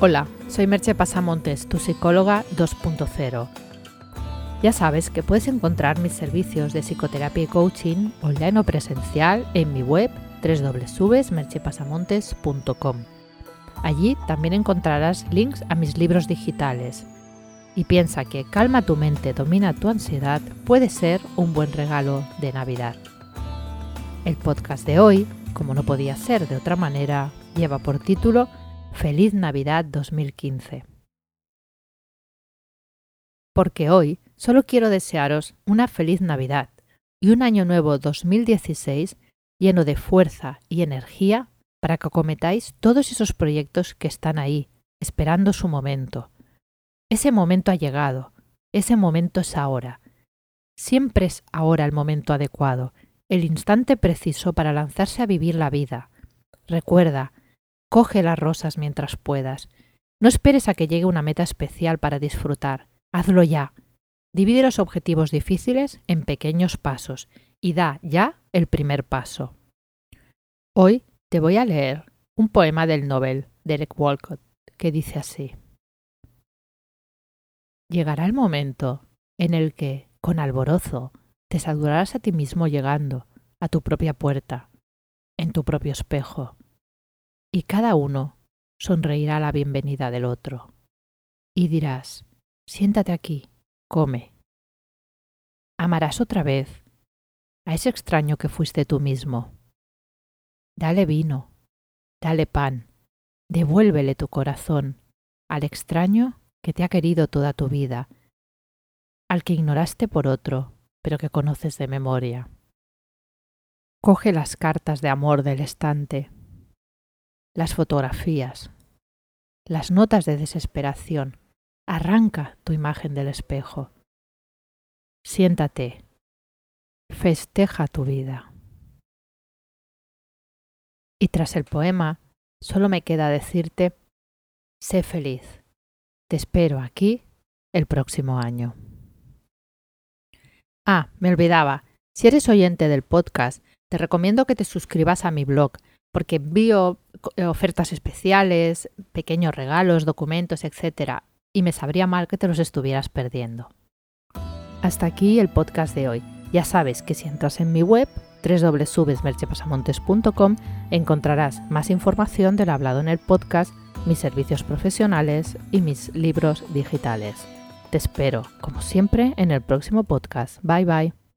Hola, soy Merche Pasamontes, tu psicóloga 2.0. Ya sabes que puedes encontrar mis servicios de psicoterapia y coaching online o presencial en mi web www.merchepasamontes.com. Allí también encontrarás links a mis libros digitales. Y piensa que Calma tu mente, domina tu ansiedad puede ser un buen regalo de Navidad. El podcast de hoy, como no podía ser de otra manera, lleva por título Feliz Navidad 2015. Porque hoy solo quiero desearos una feliz Navidad y un año nuevo 2016 lleno de fuerza y energía para que acometáis todos esos proyectos que están ahí, esperando su momento. Ese momento ha llegado, ese momento es ahora. Siempre es ahora el momento adecuado, el instante preciso para lanzarse a vivir la vida. Recuerda, Coge las rosas mientras puedas. No esperes a que llegue una meta especial para disfrutar. Hazlo ya. Divide los objetivos difíciles en pequeños pasos y da ya el primer paso. Hoy te voy a leer un poema del Nobel Derek Walcott que dice así. Llegará el momento en el que, con alborozo, te saludarás a ti mismo llegando a tu propia puerta, en tu propio espejo y cada uno sonreirá la bienvenida del otro. Y dirás, siéntate aquí, come. Amarás otra vez a ese extraño que fuiste tú mismo. Dale vino, dale pan, devuélvele tu corazón al extraño que te ha querido toda tu vida, al que ignoraste por otro, pero que conoces de memoria. Coge las cartas de amor del estante, las fotografías, las notas de desesperación. Arranca tu imagen del espejo. Siéntate. Festeja tu vida. Y tras el poema, solo me queda decirte, sé feliz. Te espero aquí el próximo año. Ah, me olvidaba. Si eres oyente del podcast, te recomiendo que te suscribas a mi blog porque envío ofertas especiales, pequeños regalos, documentos, etc. Y me sabría mal que te los estuvieras perdiendo. Hasta aquí el podcast de hoy. Ya sabes que si entras en mi web www.merchepasamontes.com encontrarás más información de lo hablado en el podcast, mis servicios profesionales y mis libros digitales. Te espero, como siempre, en el próximo podcast. Bye bye.